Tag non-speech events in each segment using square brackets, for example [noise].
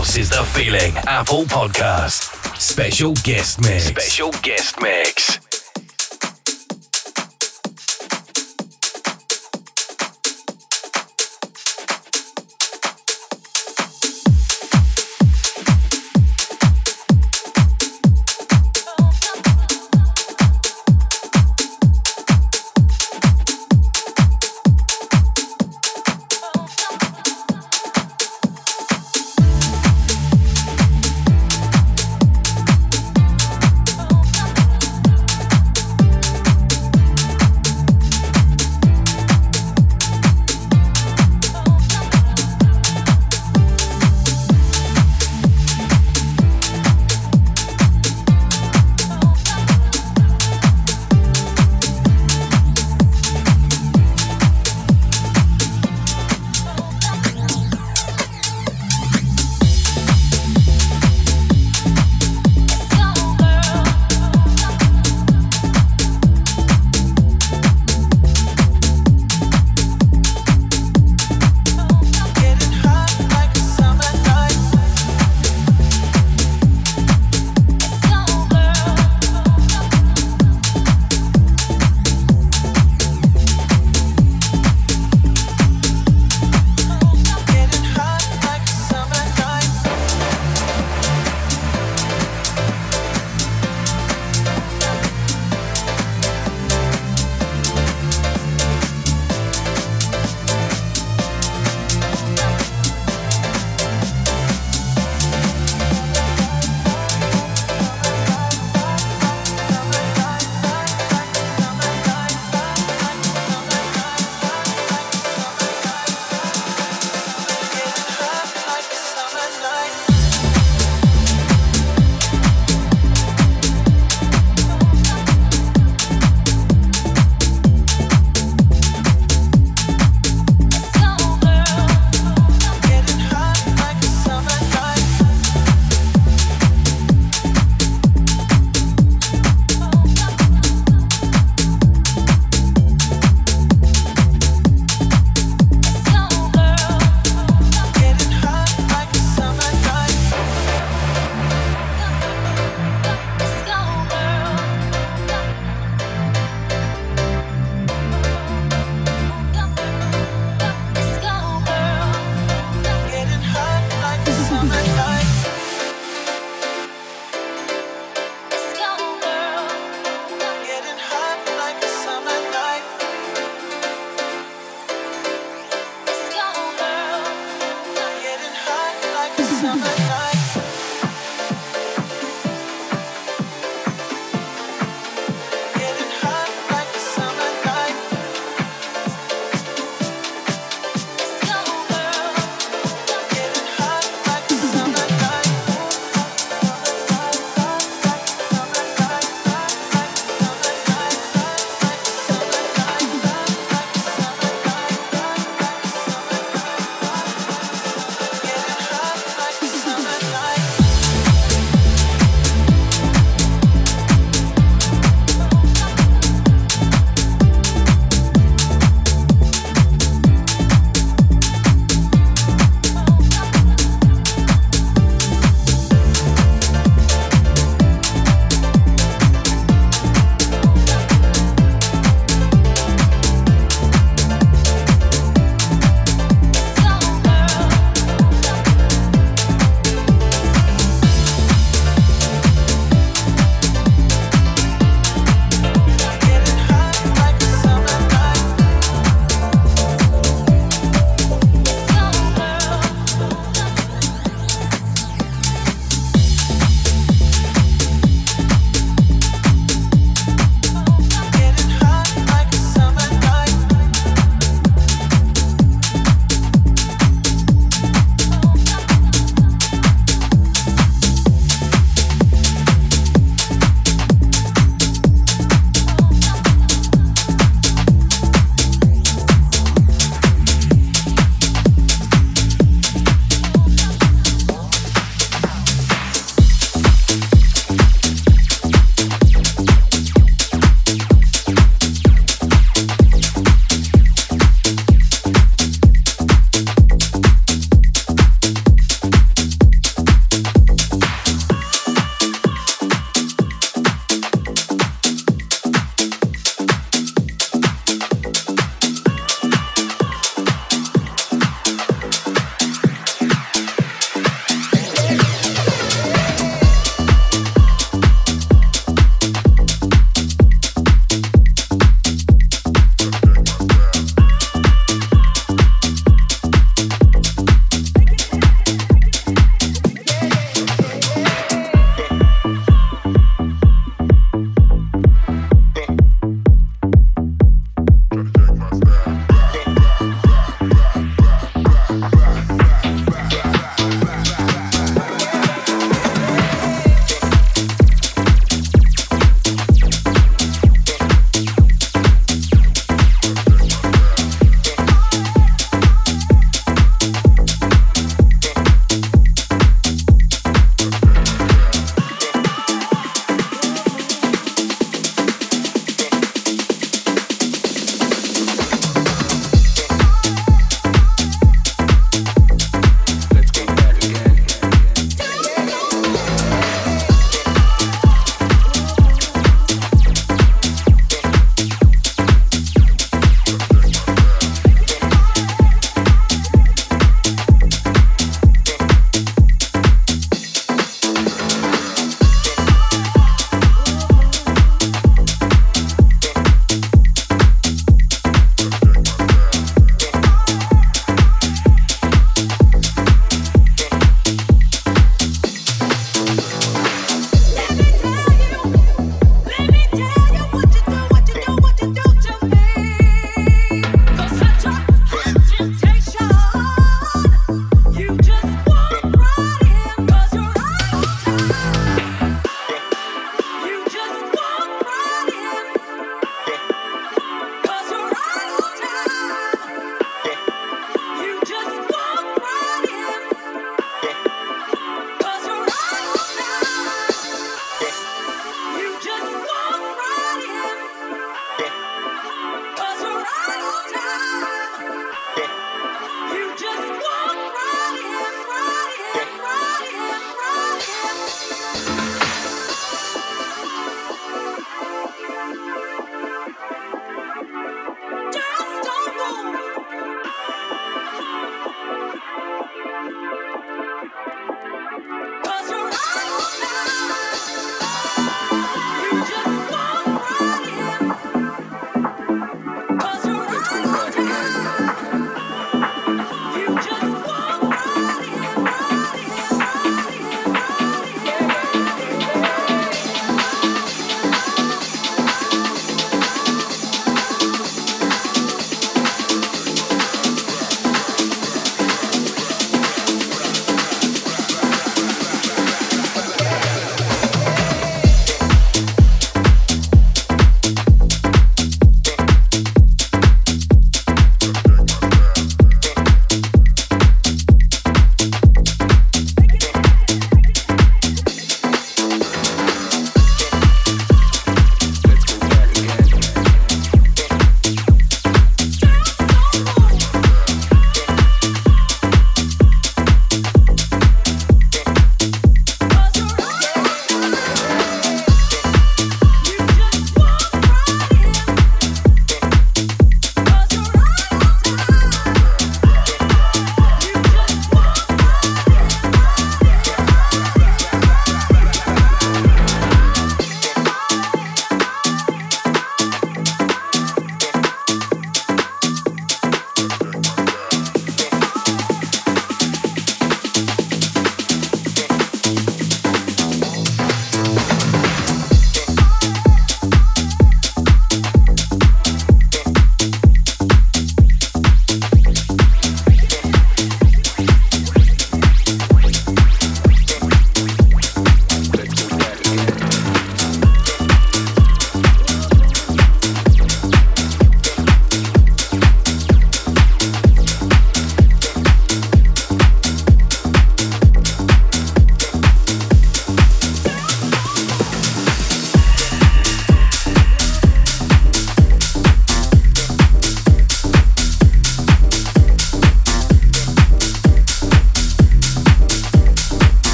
House is the feeling. Apple Podcast. Special guest mix. Special guest mix.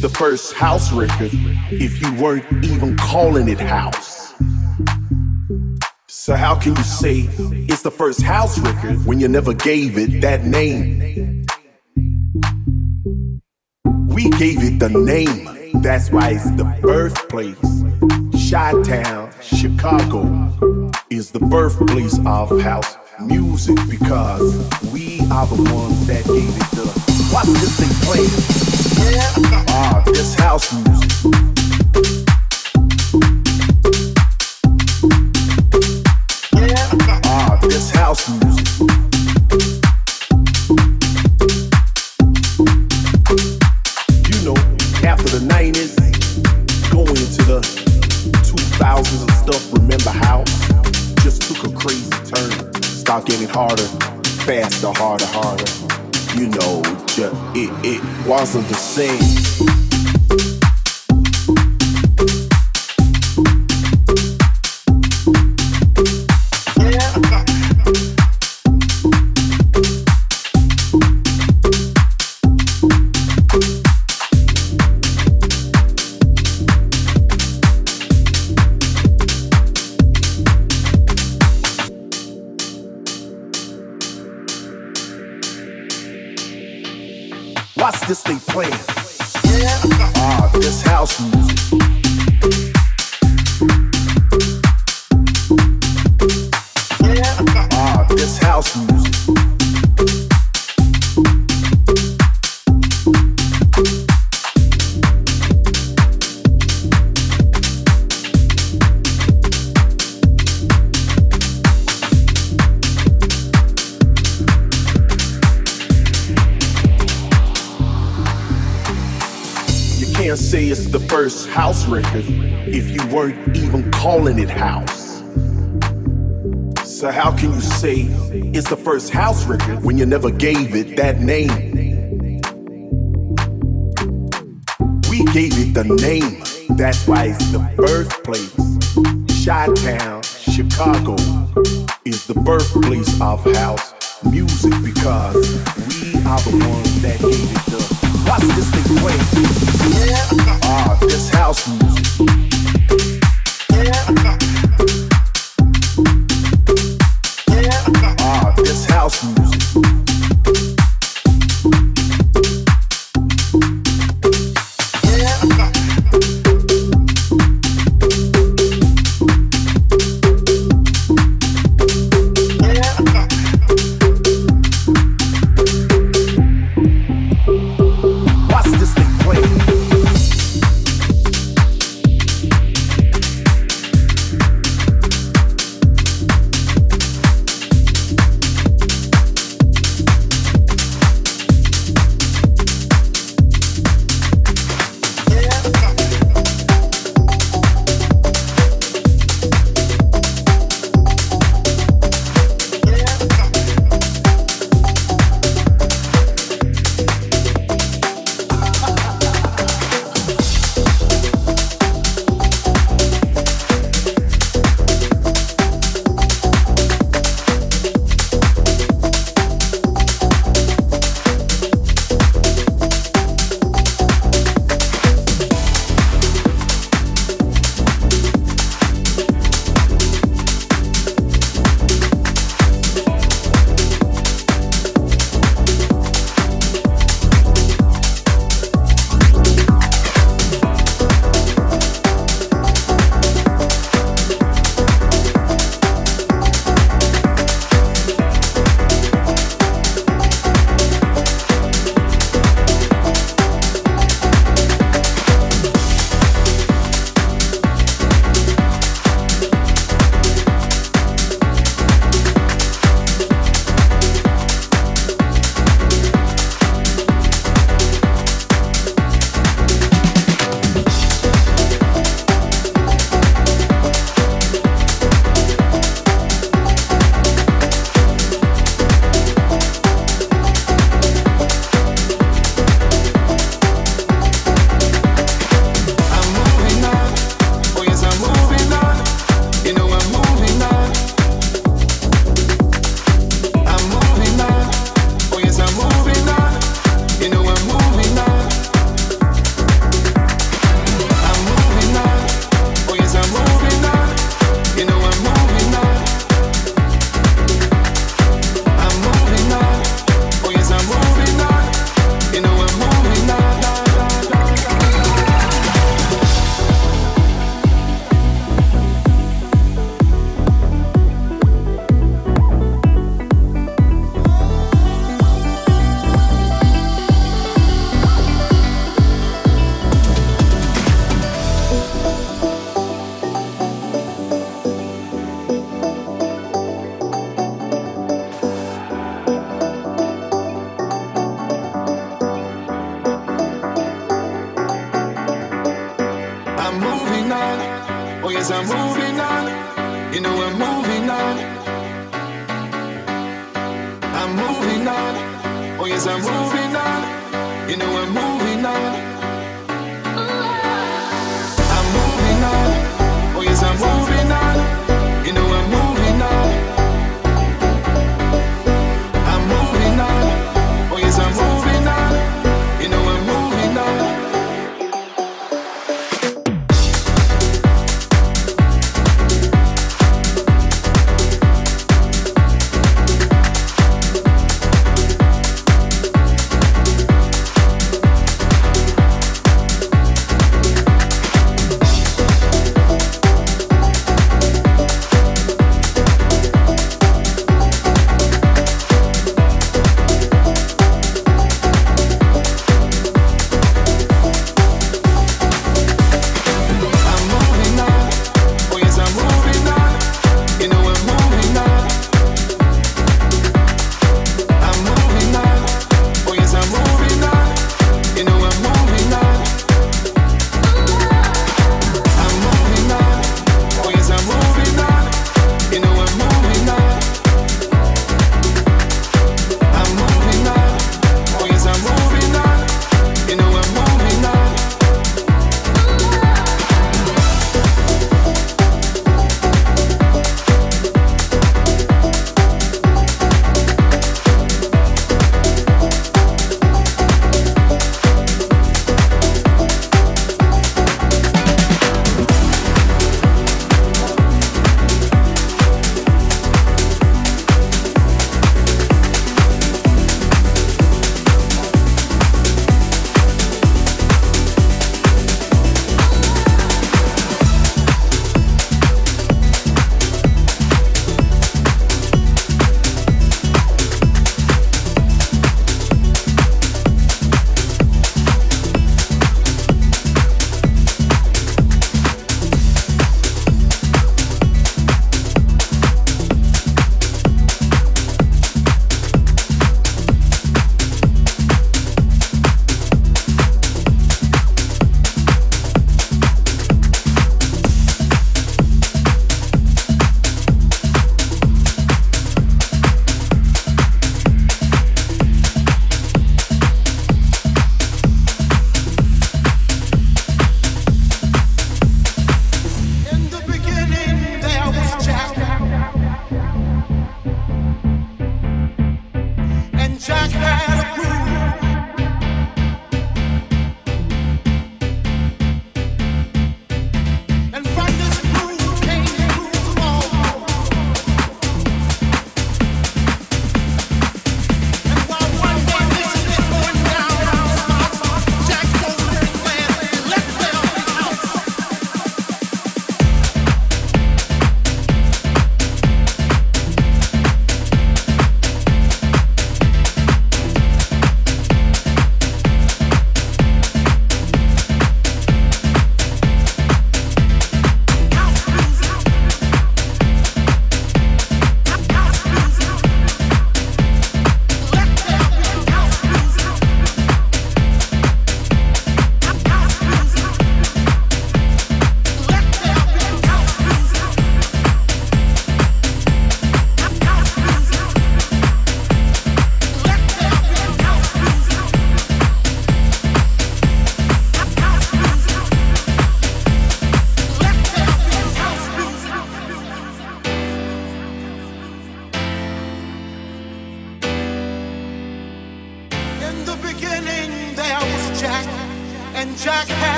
The first house record if you weren't even calling it house. So how can you say it's the first house record when you never gave it that name? We gave it the name. That's why it's the birthplace. Chi-Town, Chicago is the birthplace of house music because we are the ones that gave it the. Watch this thing play. Ah, this house music. Ah, this house music. You know, after the 90s, going into the 2000s and stuff, remember how? Just took a crazy turn. Start getting harder, faster, harder, harder. You know, it, it wasn't the same. This record if you weren't even calling it house. So how can you say it's the first house record when you never gave it that name? We gave it the name. That's why it's the birthplace. Chi-Town, Chicago is the birthplace of house music because we are the ones that gave it the. Watch this thing play. Ah, this house music.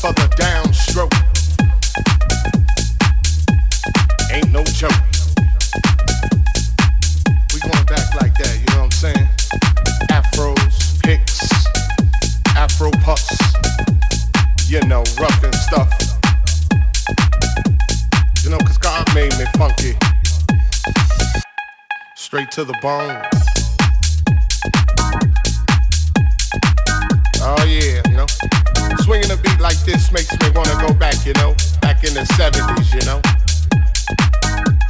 For the downstroke. Ain't no joke. We going back like that, you know what I'm saying? Afros, afro puffs, you know, rough and stuff. You know, cause God made me funky. Straight to the bone. A beat like this makes me wanna go back, you know, back in the 70s, you know.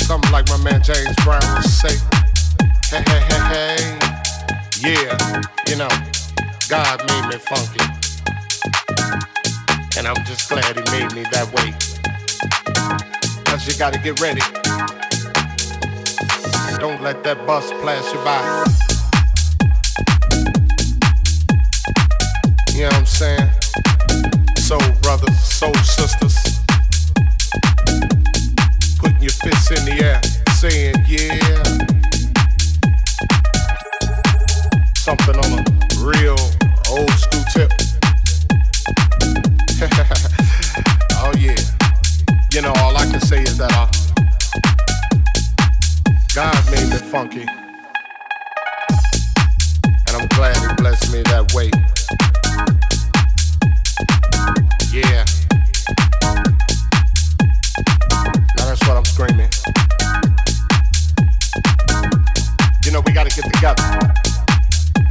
Something like my man James Brown would say. Hey, hey, hey, hey. Yeah, you know, God made me funky. And I'm just glad he made me that way. Cause you gotta get ready. Don't let that bus pass you by. You know what I'm saying? Soul brothers, soul sisters. Putting your fists in the air, saying, yeah. something on a real old school tip. [laughs] oh yeah. You know, all I can say is that uh, God made me funky. And I'm glad he blessed me that way. Yeah. Now that's what I'm screaming. You know, we gotta get together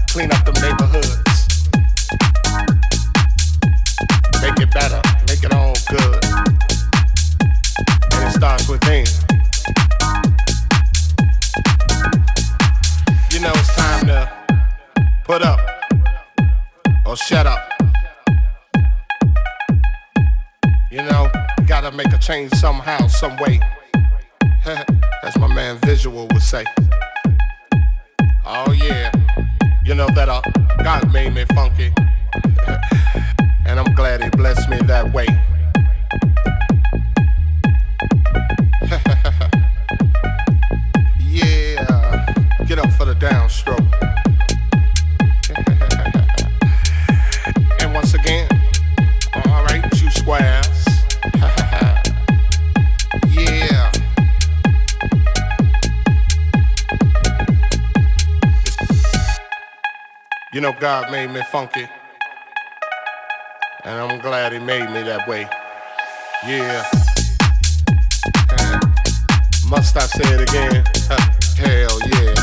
clean up them neighborhoods. Make it better, make it all good. And it starts within. You know it's time to put up or shut up. You know, gotta make a change somehow, some way. [laughs] As my man Visual would say. Oh yeah. You know that uh, God made me funky. [laughs] and I'm glad he blessed me that way. You know, God made me funky. And I'm glad He made me that way. Yeah. Must I say it again? [laughs] Hell yeah.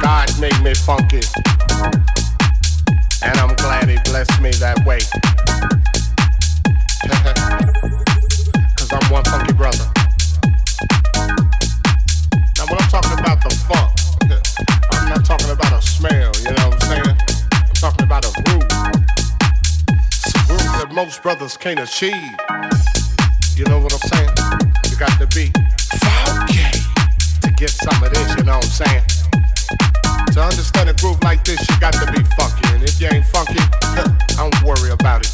God made me funky. And I'm glad He blessed me that way. [laughs] Cause I'm one funky brother. Now, when I'm talking about the funk, smell, you know what I'm saying? I'm talking about a groove. A groove that most brothers can't achieve. You know what I'm saying? You got to be funky to get some of this, you know what I'm saying? To understand a groove like this, you got to be funky. And if you ain't funky, [laughs] don't worry about it.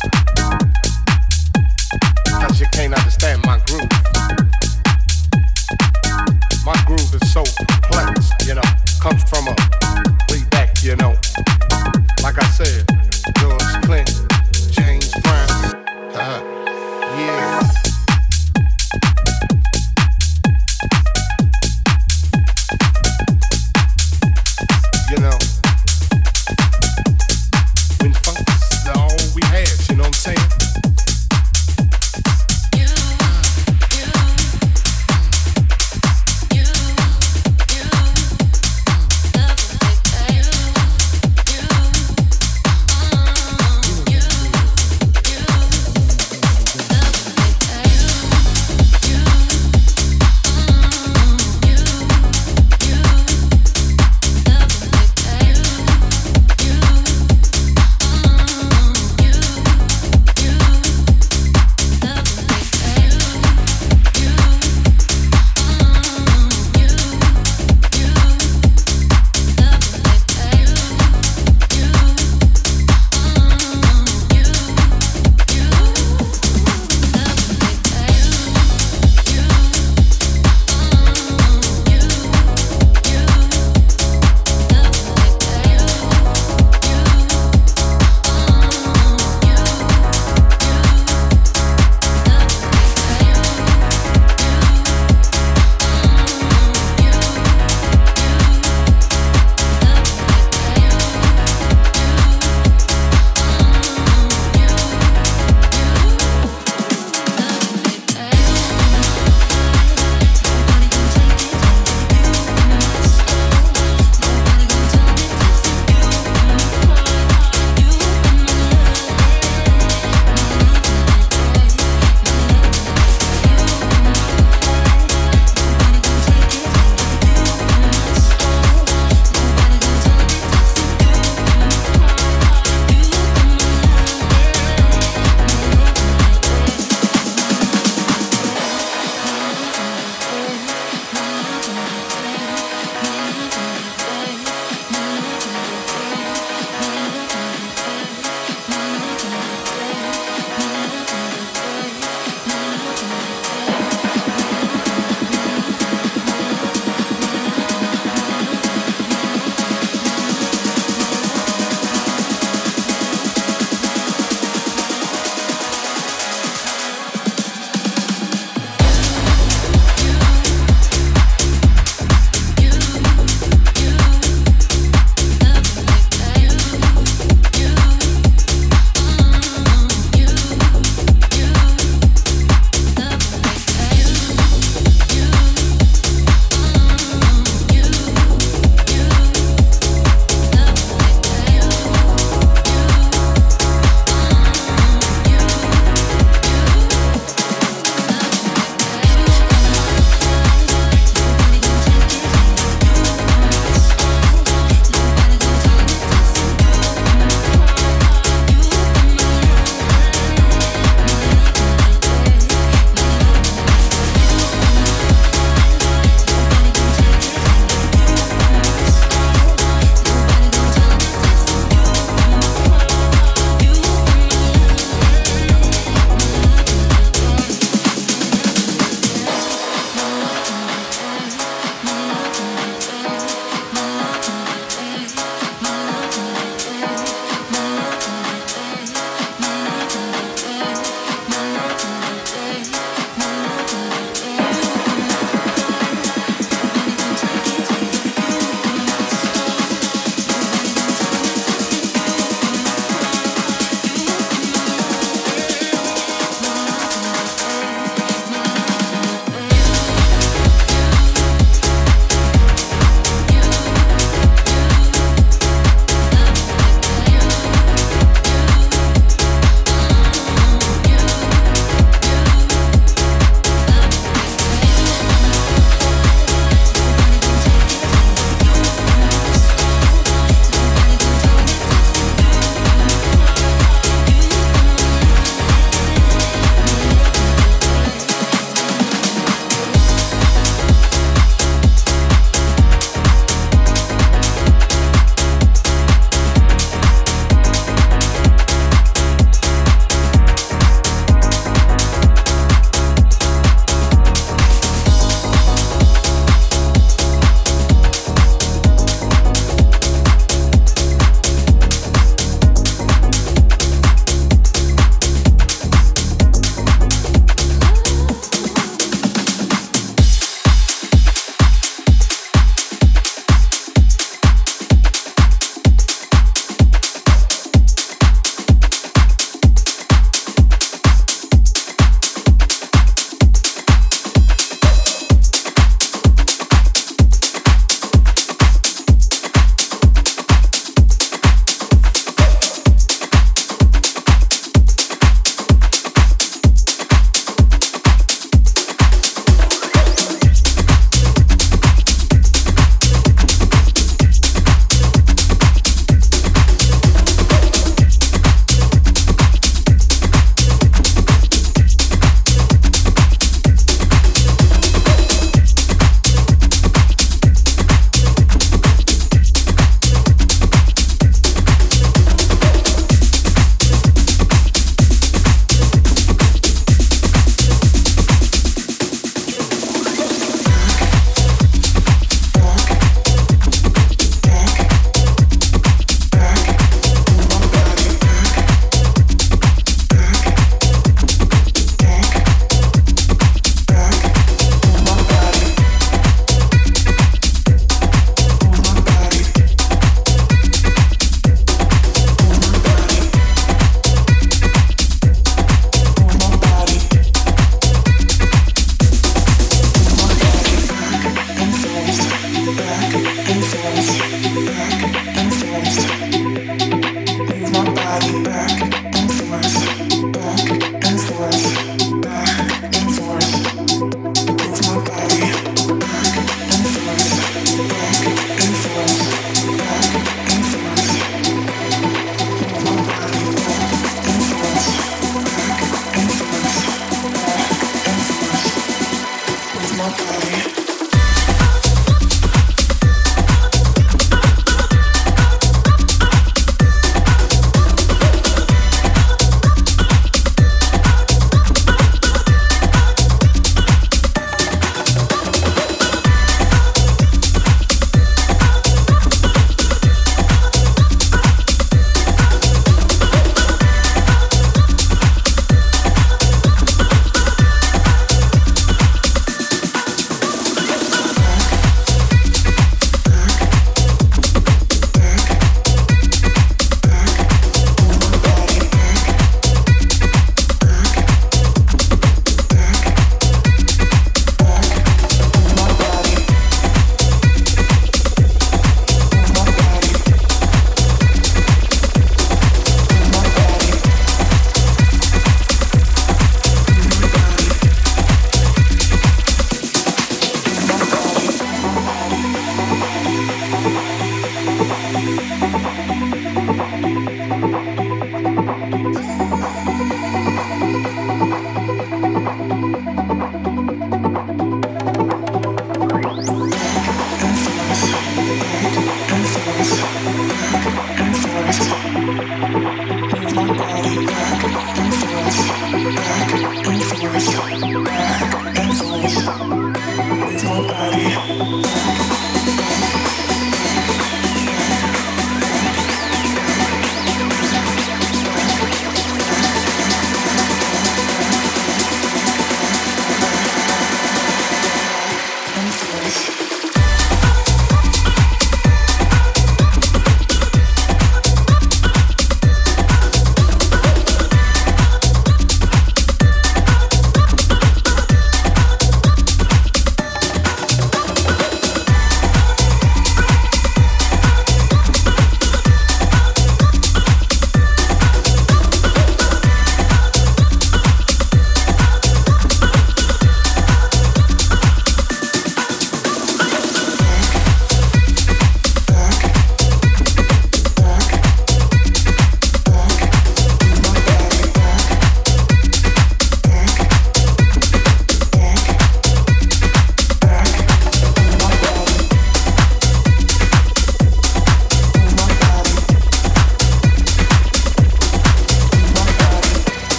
Cause you can't understand my groove. My groove is so complex, you know, comes from a you know. Like I said, George Clinton, James Brown, uh, yeah.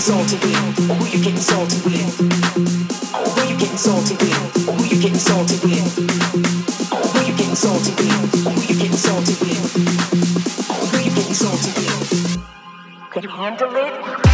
salty with? You getting salty with? Or you getting salty with? Or you getting salty with? Or you getting salty with? You getting salty with? You getting salty with? Can you handle it?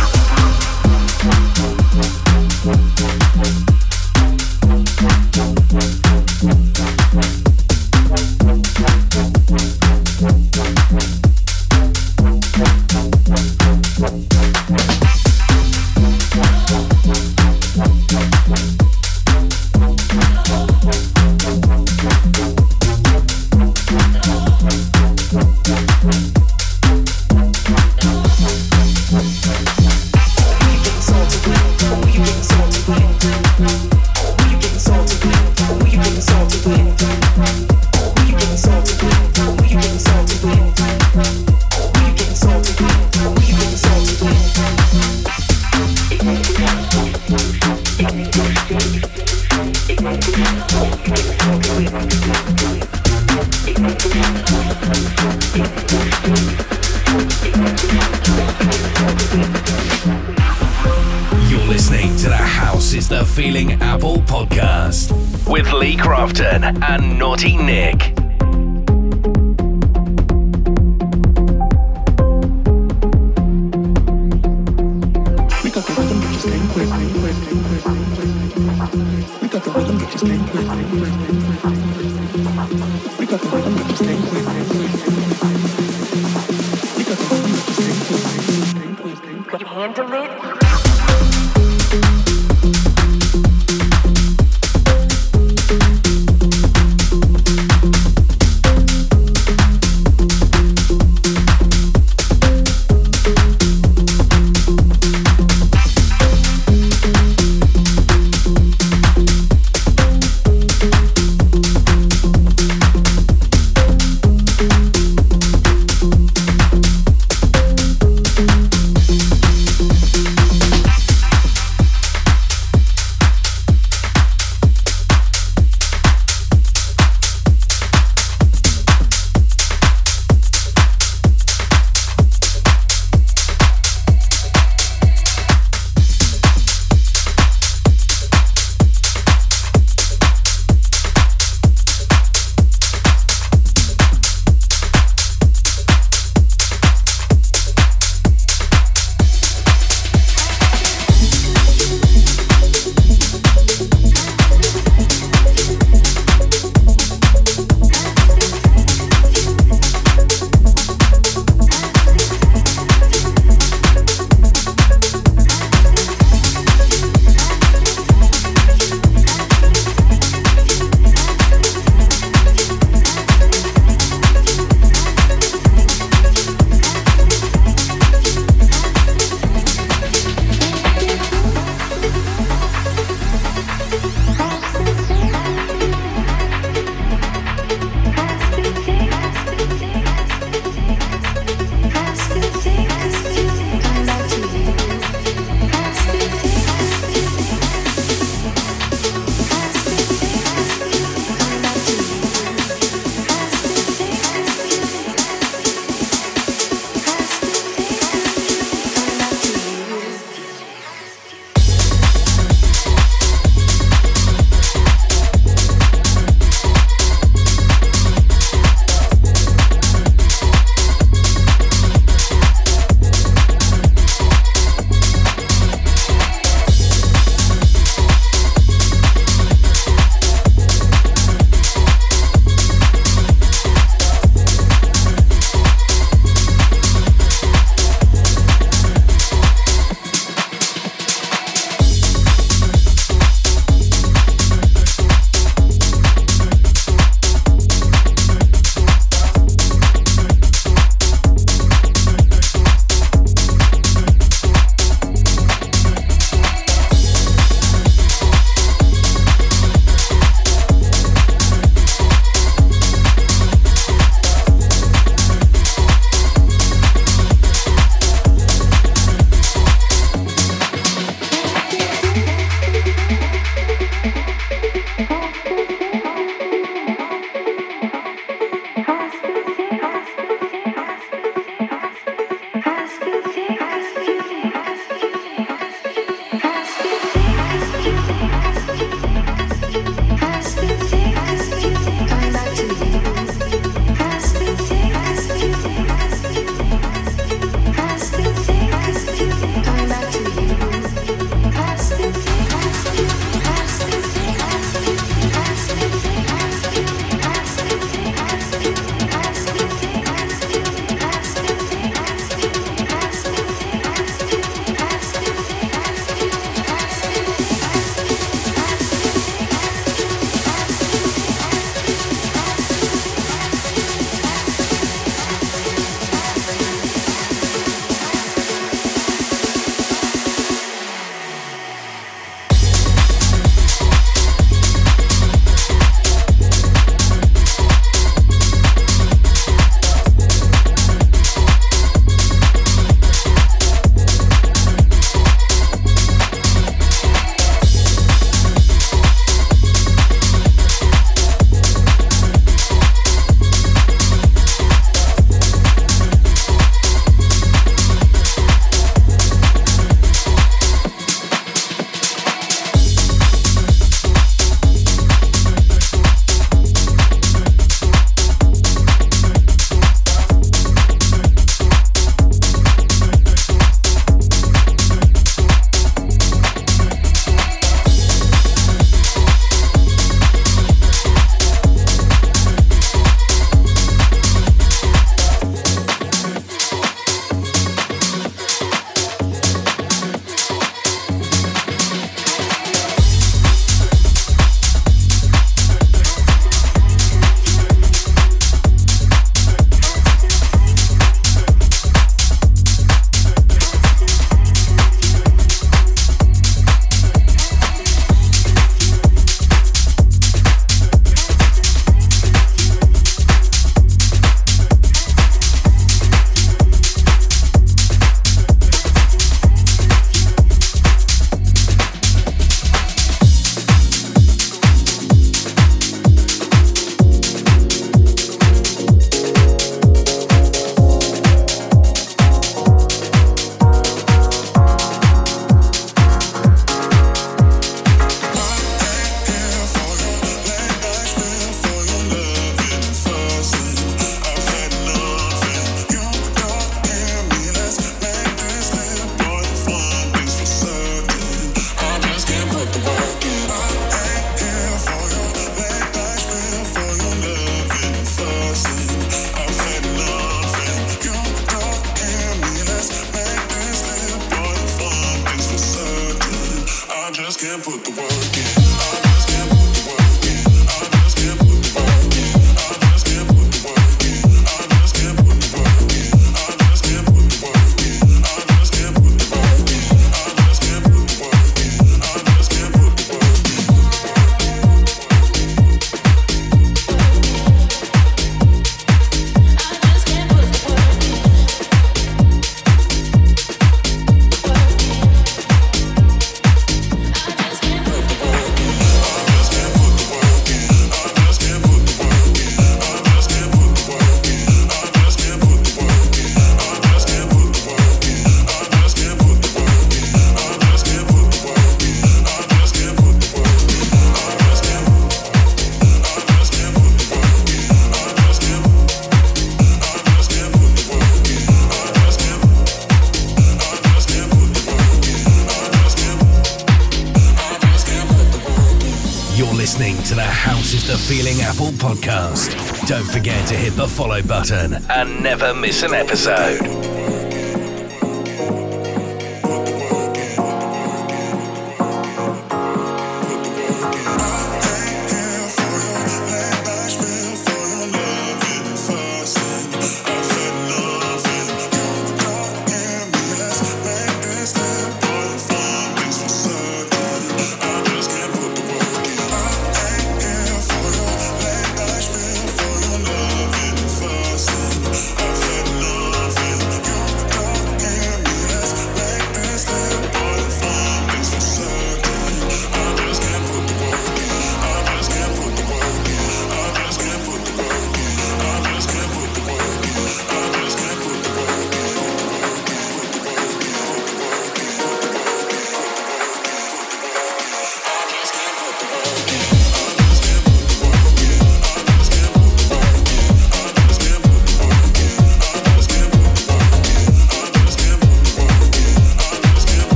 To hit the follow button and never miss an episode.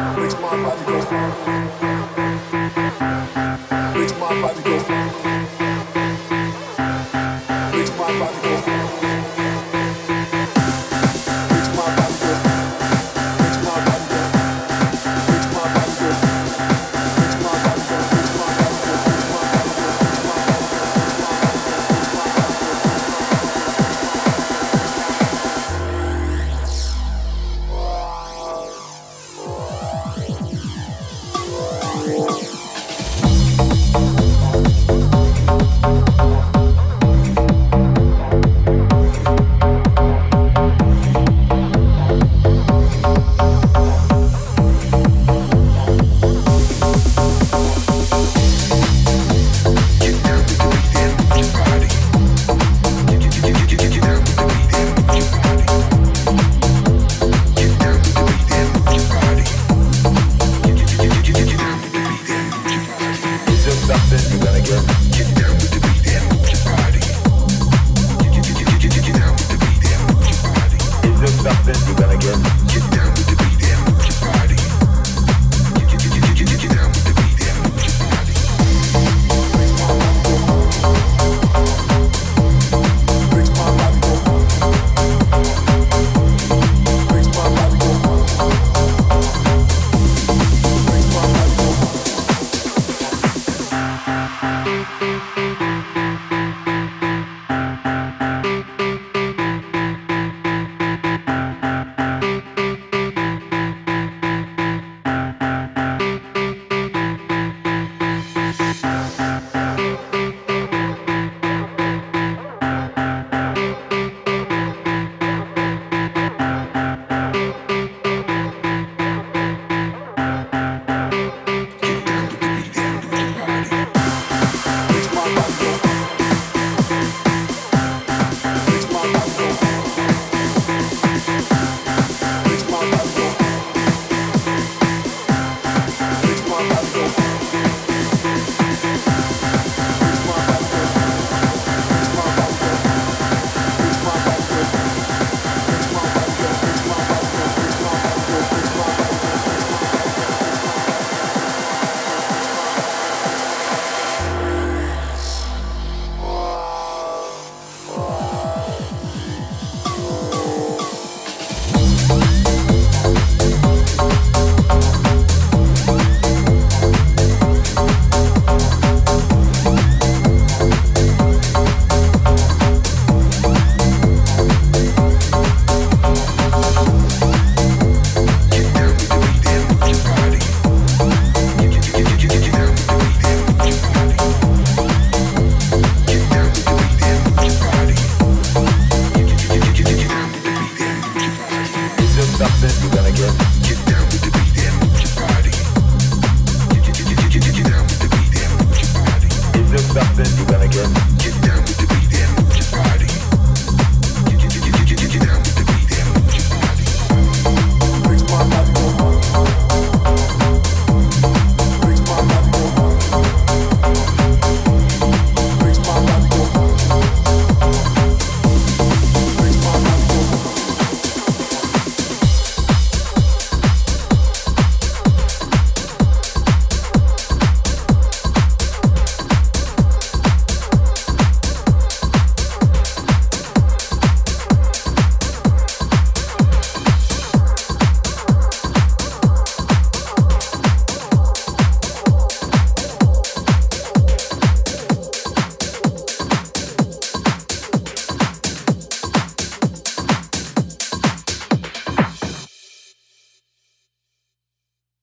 Something you're gonna my Get down. with the